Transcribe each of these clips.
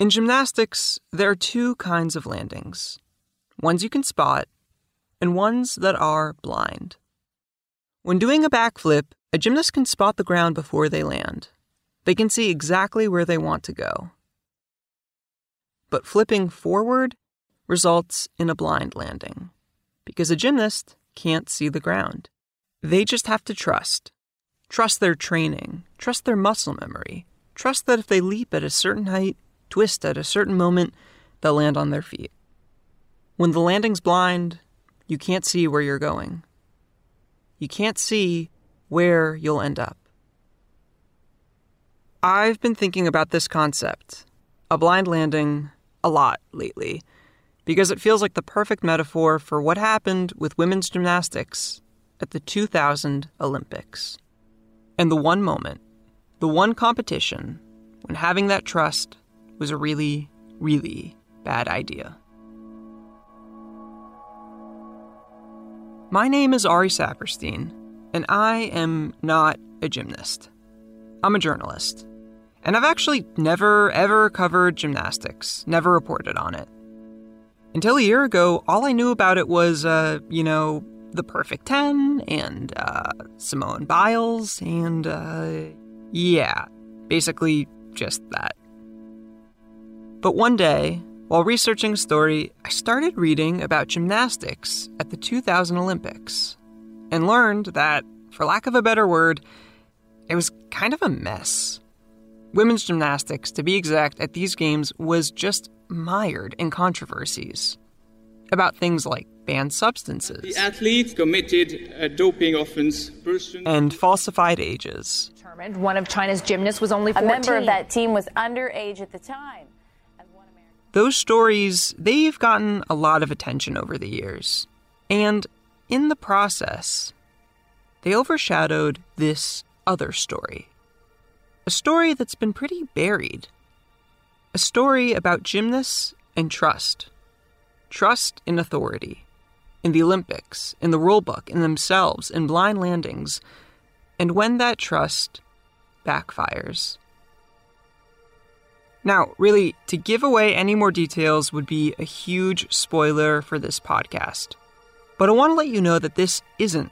In gymnastics, there are two kinds of landings ones you can spot, and ones that are blind. When doing a backflip, a gymnast can spot the ground before they land. They can see exactly where they want to go. But flipping forward results in a blind landing because a gymnast can't see the ground. They just have to trust. Trust their training, trust their muscle memory, trust that if they leap at a certain height, twist at a certain moment, they'll land on their feet. When the landing's blind, you can't see where you're going. You can't see where you'll end up. I've been thinking about this concept, a blind landing, a lot lately, because it feels like the perfect metaphor for what happened with women's gymnastics at the 2000 Olympics. And the one moment, the one competition, when having that trust was a really, really bad idea. My name is Ari Saperstein, and I am not a gymnast. I'm a journalist. And I've actually never, ever covered gymnastics, never reported on it. Until a year ago, all I knew about it was, uh, you know, the Perfect 10 and uh, Simone Biles and, uh, yeah, basically just that. But one day, while researching a story, I started reading about gymnastics at the 2000 Olympics and learned that, for lack of a better word, it was kind of a mess. Women's gymnastics, to be exact, at these games was just mired in controversies about things like banned substances. The athlete committed a doping offense. And falsified ages. One of China's gymnasts was only 14. A member of that team was underage at the time. Those stories, they've gotten a lot of attention over the years. And in the process, they overshadowed this other story. A story that's been pretty buried. A story about gymnasts and trust. Trust in authority. In the Olympics, in the rulebook, in themselves, in blind landings. And when that trust backfires. Now, really, to give away any more details would be a huge spoiler for this podcast. But I want to let you know that this isn't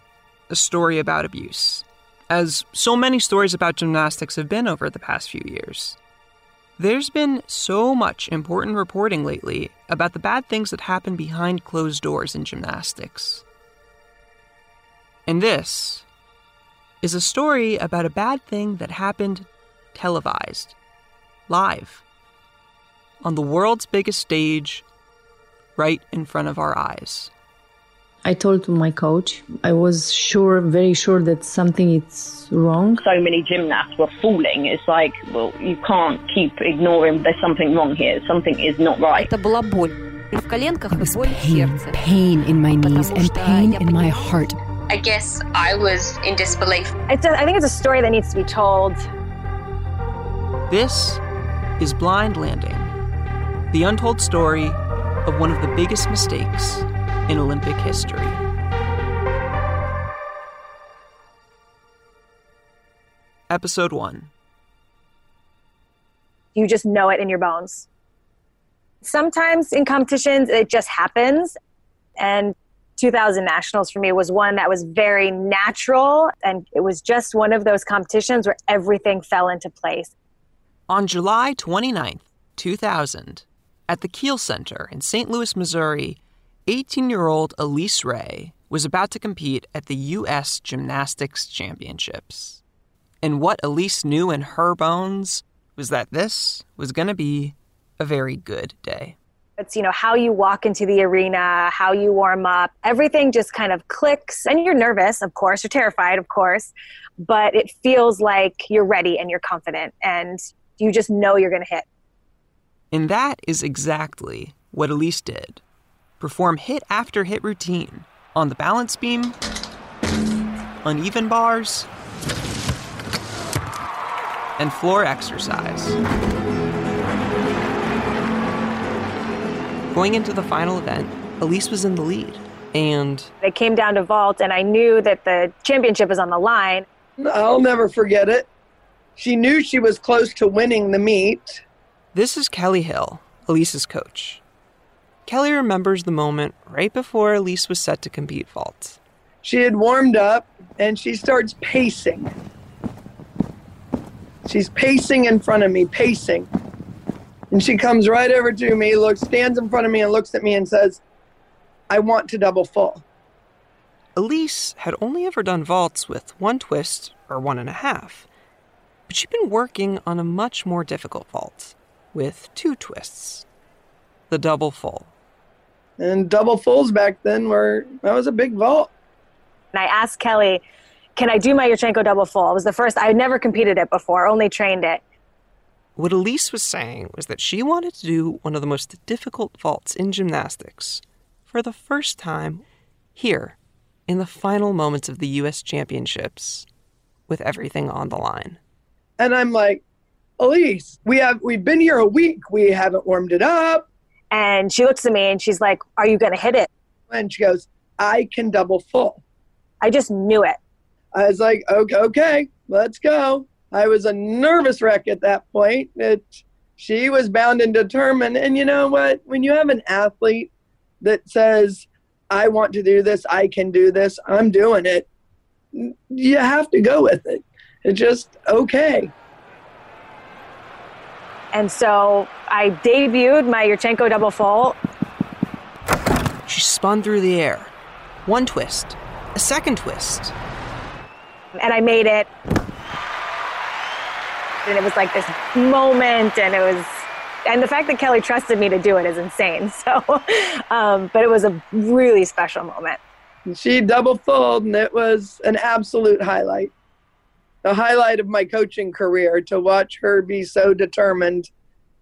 a story about abuse, as so many stories about gymnastics have been over the past few years. There's been so much important reporting lately about the bad things that happen behind closed doors in gymnastics. And this is a story about a bad thing that happened televised live on the world's biggest stage right in front of our eyes. I told my coach, I was sure, very sure that something is wrong. So many gymnasts were falling. It's like, well, you can't keep ignoring there's something wrong here. Something is not right. It was pain, pain in my knees and pain in my heart. I guess I was in disbelief. It's a, I think it's a story that needs to be told. This is Blind Landing, the untold story of one of the biggest mistakes in Olympic history. Episode 1 You just know it in your bones. Sometimes in competitions, it just happens. And 2000 Nationals for me was one that was very natural. And it was just one of those competitions where everything fell into place. On July 29th, 2000, at the Kiel Center in St. Louis, Missouri, 18 year old Elise Ray was about to compete at the U.S. Gymnastics Championships. And what Elise knew in her bones was that this was going to be a very good day. It's, you know, how you walk into the arena, how you warm up, everything just kind of clicks. And you're nervous, of course, you're terrified, of course, but it feels like you're ready and you're confident and you just know you're going to hit. And that is exactly what Elise did perform hit after hit routine on the balance beam, uneven bars, and floor exercise. Going into the final event, Elise was in the lead, and it came down to vault, and I knew that the championship was on the line. I'll never forget it. She knew she was close to winning the meet, This is Kelly Hill, Elise's coach. Kelly remembers the moment right before Elise was set to compete vault. She had warmed up and she starts pacing. She's pacing in front of me, pacing. And she comes right over to me, looks, stands in front of me, and looks at me and says, I want to double full. Elise had only ever done vaults with one twist or one and a half, but she'd been working on a much more difficult vault with two twists the double full. And double fulls back then were, that was a big vault. And I asked Kelly, can I do my Yurchenko double full? It was the first, I had never competed it before, only trained it. What Elise was saying was that she wanted to do one of the most difficult vaults in gymnastics for the first time here in the final moments of the U.S. Championships with everything on the line. And I'm like, Elise, we have we've been here a week. We haven't warmed it up. And she looks at me and she's like, Are you gonna hit it? And she goes, I can double full. I just knew it. I was like, okay, okay, let's go. I was a nervous wreck at that point. It, she was bound and determined. And you know what? When you have an athlete that says, I want to do this, I can do this, I'm doing it, you have to go with it. It's just okay. And so I debuted my Yurchenko double full. She spun through the air. One twist, a second twist. And I made it. And it was like this moment, and it was, and the fact that Kelly trusted me to do it is insane. So, um, but it was a really special moment. She double fulled, and it was an absolute highlight. The highlight of my coaching career to watch her be so determined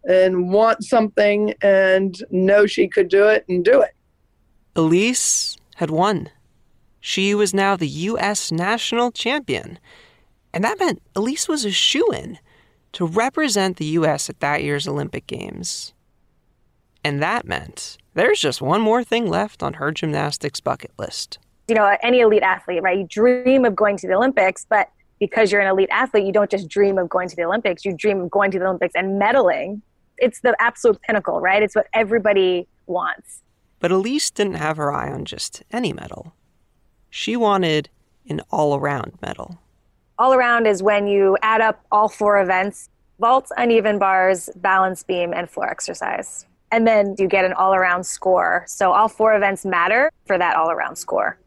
and want something and know she could do it and do it. Elise had won. She was now the U.S. national champion. And that meant Elise was a shoe in to represent the U.S. at that year's Olympic Games. And that meant there's just one more thing left on her gymnastics bucket list. You know, any elite athlete, right? You dream of going to the Olympics, but because you're an elite athlete, you don't just dream of going to the Olympics, you dream of going to the Olympics and medaling. It's the absolute pinnacle, right? It's what everybody wants. But Elise didn't have her eye on just any medal. She wanted an all around medal. All around is when you add up all four events vaults, uneven bars, balance beam, and floor exercise. And then you get an all around score. So all four events matter for that all around score.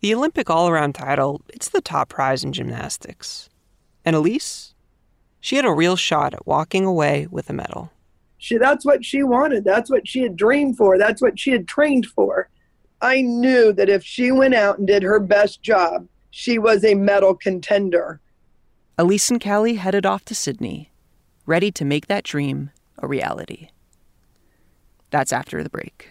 The Olympic all around title, it's the top prize in gymnastics. And Elise? She had a real shot at walking away with a medal. She, that's what she wanted. That's what she had dreamed for. That's what she had trained for. I knew that if she went out and did her best job, she was a medal contender. Elise and Kelly headed off to Sydney, ready to make that dream a reality. That's after the break.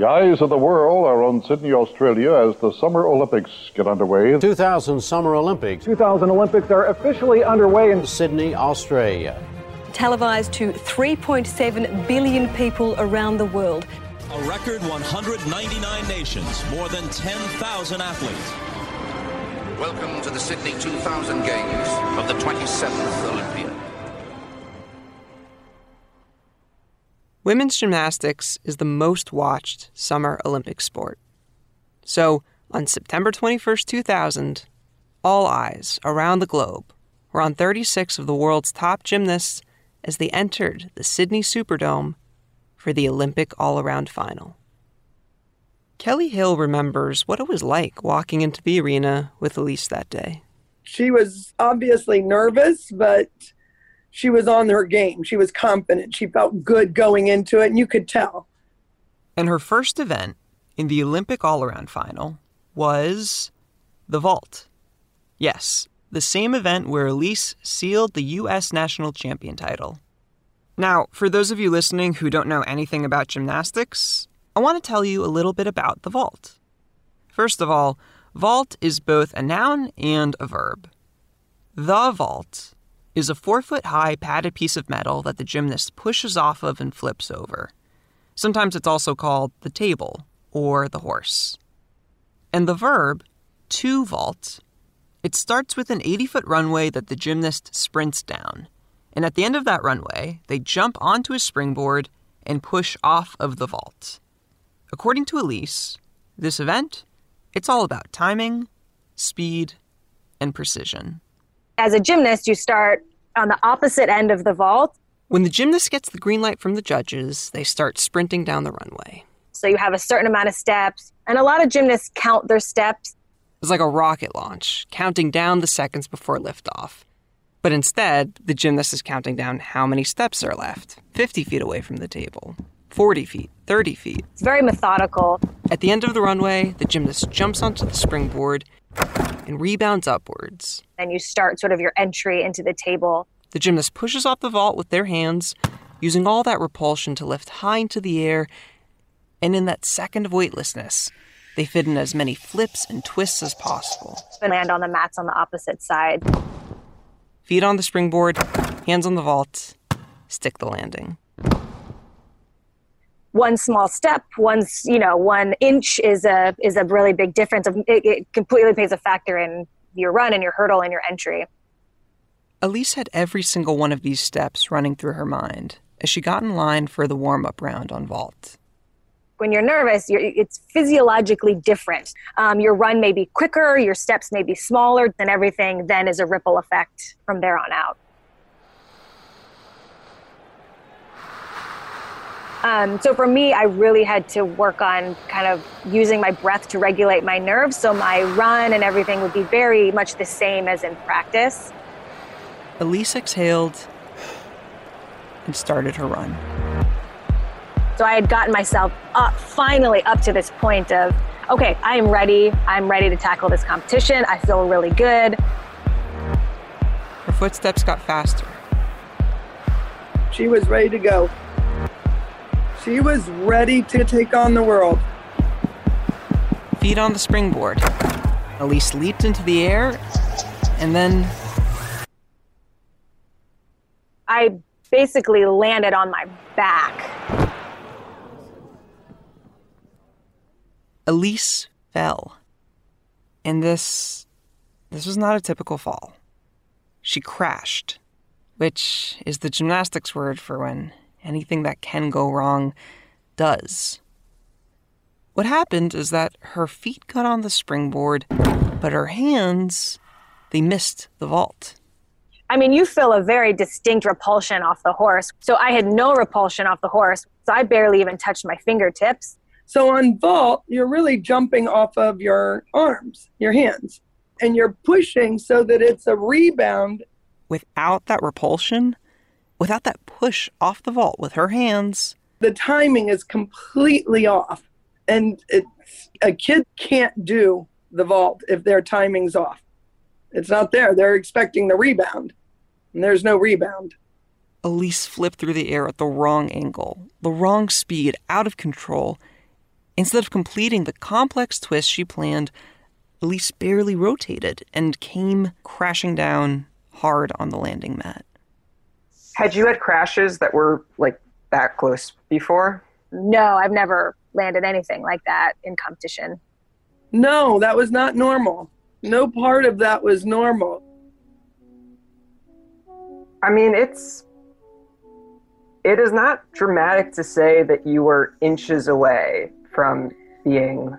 The eyes of the world are on Sydney, Australia as the Summer Olympics get underway. 2000 Summer Olympics. 2000 Olympics are officially underway in Sydney, Australia. Televised to 3.7 billion people around the world. A record 199 nations, more than 10,000 athletes. Welcome to the Sydney 2000 Games of the 27th Olympiad. Women's gymnastics is the most watched summer Olympic sport. So, on September 21st, 2000, All eyes around the globe were on 36 of the world's top gymnasts as they entered the Sydney Superdome for the Olympic all around final. Kelly Hill remembers what it was like walking into the arena with Elise that day. She was obviously nervous, but she was on her game. She was confident. She felt good going into it, and you could tell. And her first event in the Olympic all around final was the vault. Yes, the same event where Elise sealed the U.S. national champion title. Now, for those of you listening who don't know anything about gymnastics, I want to tell you a little bit about the vault. First of all, vault is both a noun and a verb. The vault is a four foot high padded piece of metal that the gymnast pushes off of and flips over. Sometimes it's also called the table or the horse. And the verb, to vault, it starts with an 80 foot runway that the gymnast sprints down. And at the end of that runway, they jump onto a springboard and push off of the vault. According to Elise, this event, it's all about timing, speed, and precision. As a gymnast, you start on the opposite end of the vault. When the gymnast gets the green light from the judges, they start sprinting down the runway. So you have a certain amount of steps, and a lot of gymnasts count their steps. It's like a rocket launch, counting down the seconds before liftoff. But instead, the gymnast is counting down how many steps are left 50 feet away from the table, 40 feet, 30 feet. It's very methodical. At the end of the runway, the gymnast jumps onto the springboard and rebounds upwards. And you start sort of your entry into the table. The gymnast pushes off the vault with their hands, using all that repulsion to lift high into the air. And in that second of weightlessness, they fit in as many flips and twists as possible. And land on the mats on the opposite side. Feet on the springboard, hands on the vault, stick the landing one small step, one you know one inch is a is a really big difference. Of it, it completely plays a factor in your run and your hurdle and your entry. Elise had every single one of these steps running through her mind as she got in line for the warm up round on vault. When you're nervous, you're, it's physiologically different. Um, your run may be quicker, your steps may be smaller, and everything then is a ripple effect from there on out. Um, so for me, I really had to work on kind of using my breath to regulate my nerves. So my run and everything would be very much the same as in practice. Elise exhaled and started her run. So I had gotten myself up, finally up to this point of, okay, I am ready. I'm ready to tackle this competition. I feel really good. Her footsteps got faster. She was ready to go. She was ready to take on the world. Feet on the springboard. Elise leaped into the air and then. I basically landed on my back. Elise fell. And this. this was not a typical fall. She crashed, which is the gymnastics word for when anything that can go wrong does. What happened is that her feet got on the springboard, but her hands, they missed the vault. I mean, you feel a very distinct repulsion off the horse. So I had no repulsion off the horse. So I barely even touched my fingertips. So on vault, you're really jumping off of your arms, your hands, and you're pushing so that it's a rebound. Without that repulsion, without that push off the vault with her hands. The timing is completely off. And a kid can't do the vault if their timing's off. It's not there. They're expecting the rebound, and there's no rebound. Elise flipped through the air at the wrong angle, the wrong speed, out of control. Instead of completing the complex twist she planned, Elise barely rotated and came crashing down hard on the landing mat. Had you had crashes that were like that close before? No, I've never landed anything like that in competition. No, that was not normal. No part of that was normal. I mean, it's it is not dramatic to say that you were inches away from being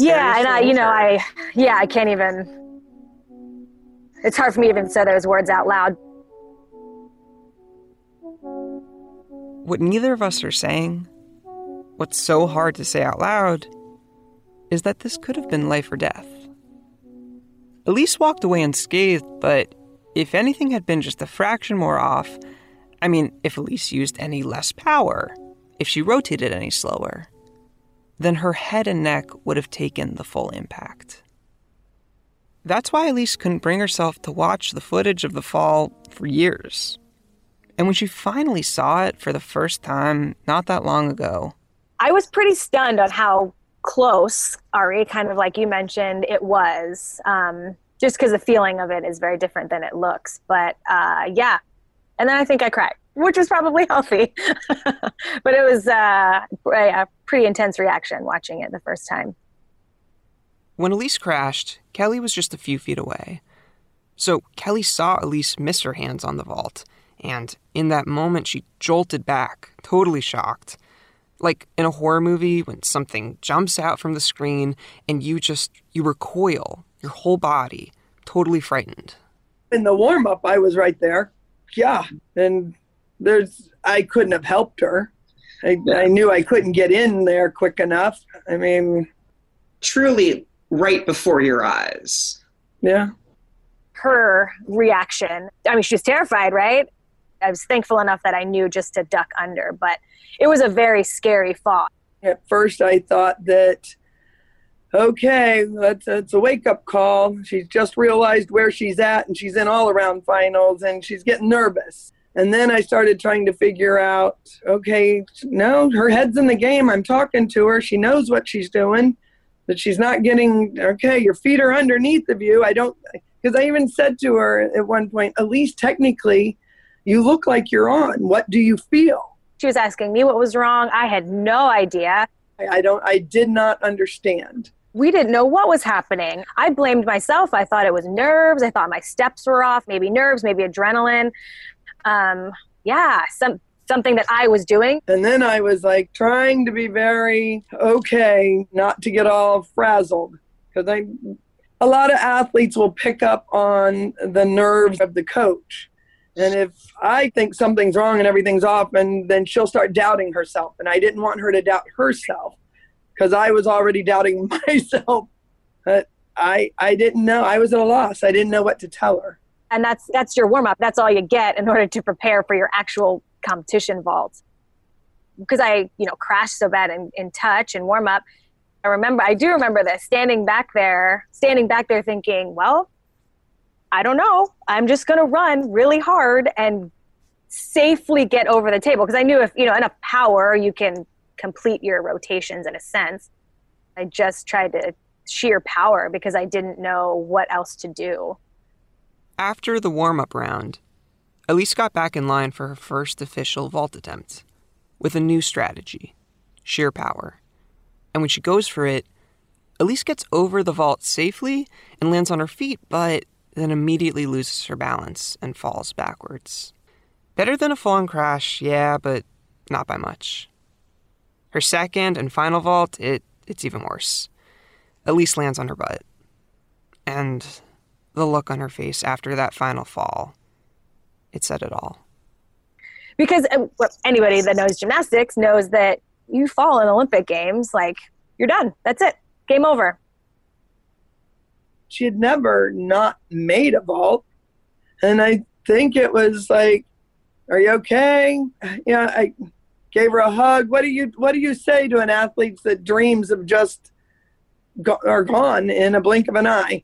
yeah and i you know i yeah i can't even It's hard for me to even say those words out loud. What neither of us are saying, what's so hard to say out loud, is that this could have been life or death. Elise walked away unscathed, but if anything had been just a fraction more off, I mean, if Elise used any less power, if she rotated any slower, then her head and neck would have taken the full impact. That's why Elise couldn't bring herself to watch the footage of the fall for years. And when she finally saw it for the first time not that long ago, I was pretty stunned on how close, Ari, kind of like you mentioned, it was. Um, just because the feeling of it is very different than it looks. But uh, yeah. And then I think I cried, which was probably healthy. but it was uh, a pretty intense reaction watching it the first time. When Elise crashed, Kelly was just a few feet away. So Kelly saw Elise miss her hands on the vault, and in that moment she jolted back, totally shocked. Like in a horror movie when something jumps out from the screen and you just you recoil, your whole body, totally frightened. In the warm up I was right there. Yeah. And there's I couldn't have helped her. I, I knew I couldn't get in there quick enough. I mean truly right before your eyes. Yeah. Her reaction. I mean, she was terrified, right? I was thankful enough that I knew just to duck under, but it was a very scary fall. At first, I thought that, okay, that's, that's a wake up call. She's just realized where she's at, and she's in all around finals, and she's getting nervous. And then I started trying to figure out, okay, no, her head's in the game. I'm talking to her. She knows what she's doing but she's not getting okay your feet are underneath of you i don't because i even said to her at one point Elise technically you look like you're on what do you feel she was asking me what was wrong i had no idea i, I don't i did not understand we didn't know what was happening. I blamed myself. I thought it was nerves. I thought my steps were off, maybe nerves, maybe adrenaline. Um, yeah, some something that I was doing. And then I was like trying to be very okay, not to get all frazzled. Because I, a lot of athletes will pick up on the nerves of the coach. And if I think something's wrong and everything's off, and then she'll start doubting herself. And I didn't want her to doubt herself because I was already doubting myself. But I, I didn't know. I was at a loss. I didn't know what to tell her. And that's that's your warm up. That's all you get in order to prepare for your actual competition vault. because I, you know, crashed so bad in, in touch and warm up. I remember, I do remember this standing back there, standing back there thinking, well, I don't know. I'm just going to run really hard and safely get over the table. Because I knew if, you know, enough power, you can complete your rotations in a sense. I just tried to sheer power because I didn't know what else to do. After the warm up round, Elise got back in line for her first official vault attempt with a new strategy sheer power. And when she goes for it, Elise gets over the vault safely and lands on her feet, but then immediately loses her balance and falls backwards. Better than a full on crash, yeah, but not by much. Her second and final vault, it, it's even worse. Elise lands on her butt. And the look on her face after that final fall it said it all. Because uh, anybody that knows gymnastics knows that you fall in Olympic Games, like you're done. That's it. Game over. She had never not made a vault. And I think it was like, Are you okay? Yeah, I gave her a hug. What do you what do you say to an athlete that dreams of just go, are gone in a blink of an eye?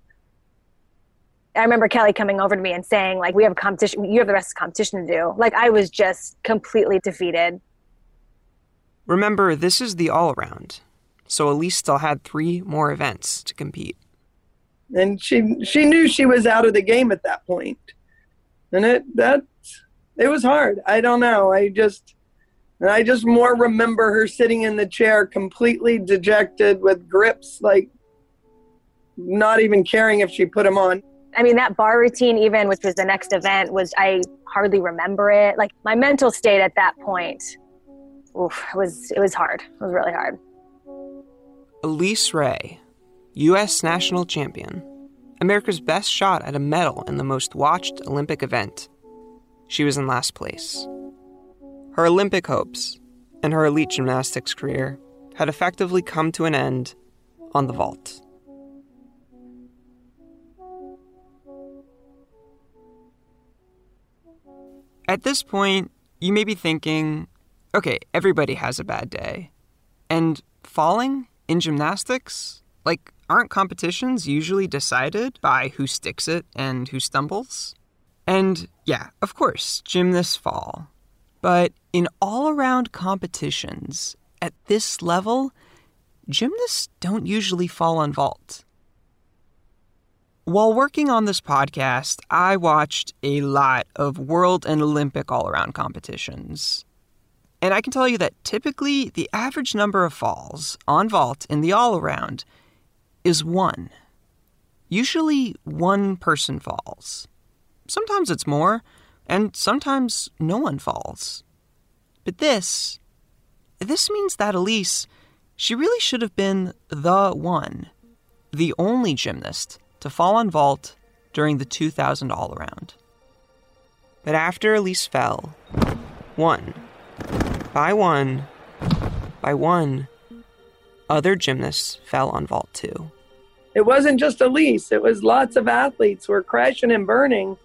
I remember Kelly coming over to me and saying, like, we have a competition, you have the rest of the competition to do. Like, I was just completely defeated. Remember, this is the all around. So Elise still had three more events to compete. And she she knew she was out of the game at that. And it that it was hard. I don't know. I just and I just more remember her sitting in the chair completely dejected with grips like not even caring if she put them on. I mean, that bar routine, even which was the next event, was I hardly remember it. Like my mental state at that point, oof, it was it was hard. It was really hard. Elise Ray, U.S. national champion, America's best shot at a medal in the most watched Olympic event. She was in last place. Her Olympic hopes and her elite gymnastics career had effectively come to an end on the vault. At this point, you may be thinking, okay, everybody has a bad day. And falling in gymnastics? Like, aren't competitions usually decided by who sticks it and who stumbles? And yeah, of course, gymnasts fall. But in all around competitions, at this level, gymnasts don't usually fall on vault. While working on this podcast, I watched a lot of world and Olympic all around competitions. And I can tell you that typically the average number of falls on vault in the all around is one. Usually one person falls. Sometimes it's more, and sometimes no one falls. But this, this means that Elise, she really should have been the one, the only gymnast to fall on vault during the 2000 all around. But after Elise fell, one, by one, by one, other gymnasts fell on vault too. It wasn't just Elise, it was lots of athletes were crashing and burning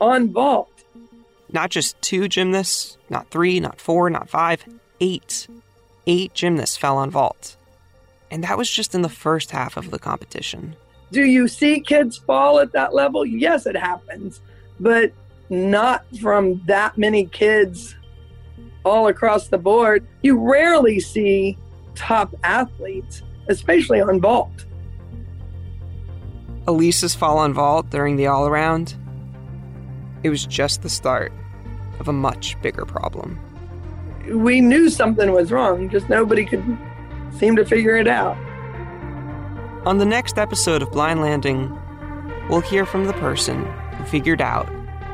on vault. Not just two gymnasts, not three, not four, not five, eight. Eight gymnasts fell on vault. And that was just in the first half of the competition. Do you see kids fall at that level? Yes, it happens, but not from that many kids all across the board. You rarely see top athletes, especially on vault. Elise's fall on vault during the all around, it was just the start of a much bigger problem. We knew something was wrong, just nobody could seem to figure it out. On the next episode of Blind Landing, we'll hear from the person who figured out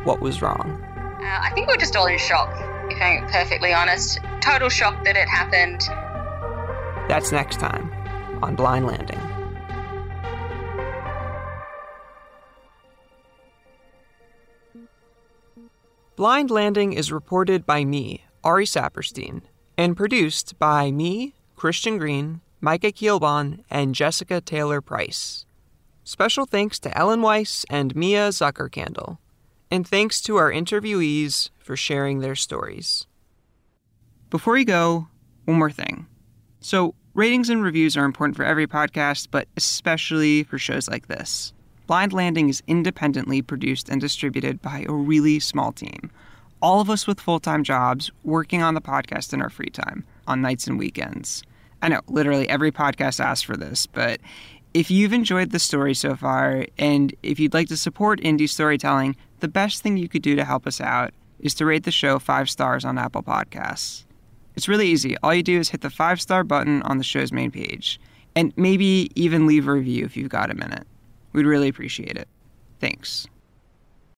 what was wrong. Uh, I think we're just all in shock, if I'm perfectly honest. Total shock that it happened. That's next time on Blind Landing. Blind Landing is reported by me, Ari Saperstein, and produced by me, Christian Green, Micah Kielbon, and Jessica Taylor Price. Special thanks to Ellen Weiss and Mia Zuckerkandel, and thanks to our interviewees for sharing their stories. Before you go, one more thing. So, ratings and reviews are important for every podcast, but especially for shows like this. Blind Landing is independently produced and distributed by a really small team. All of us with full time jobs working on the podcast in our free time, on nights and weekends. I know, literally every podcast asks for this, but if you've enjoyed the story so far and if you'd like to support indie storytelling, the best thing you could do to help us out is to rate the show five stars on Apple Podcasts. It's really easy. All you do is hit the five star button on the show's main page, and maybe even leave a review if you've got a minute. We'd really appreciate it. Thanks.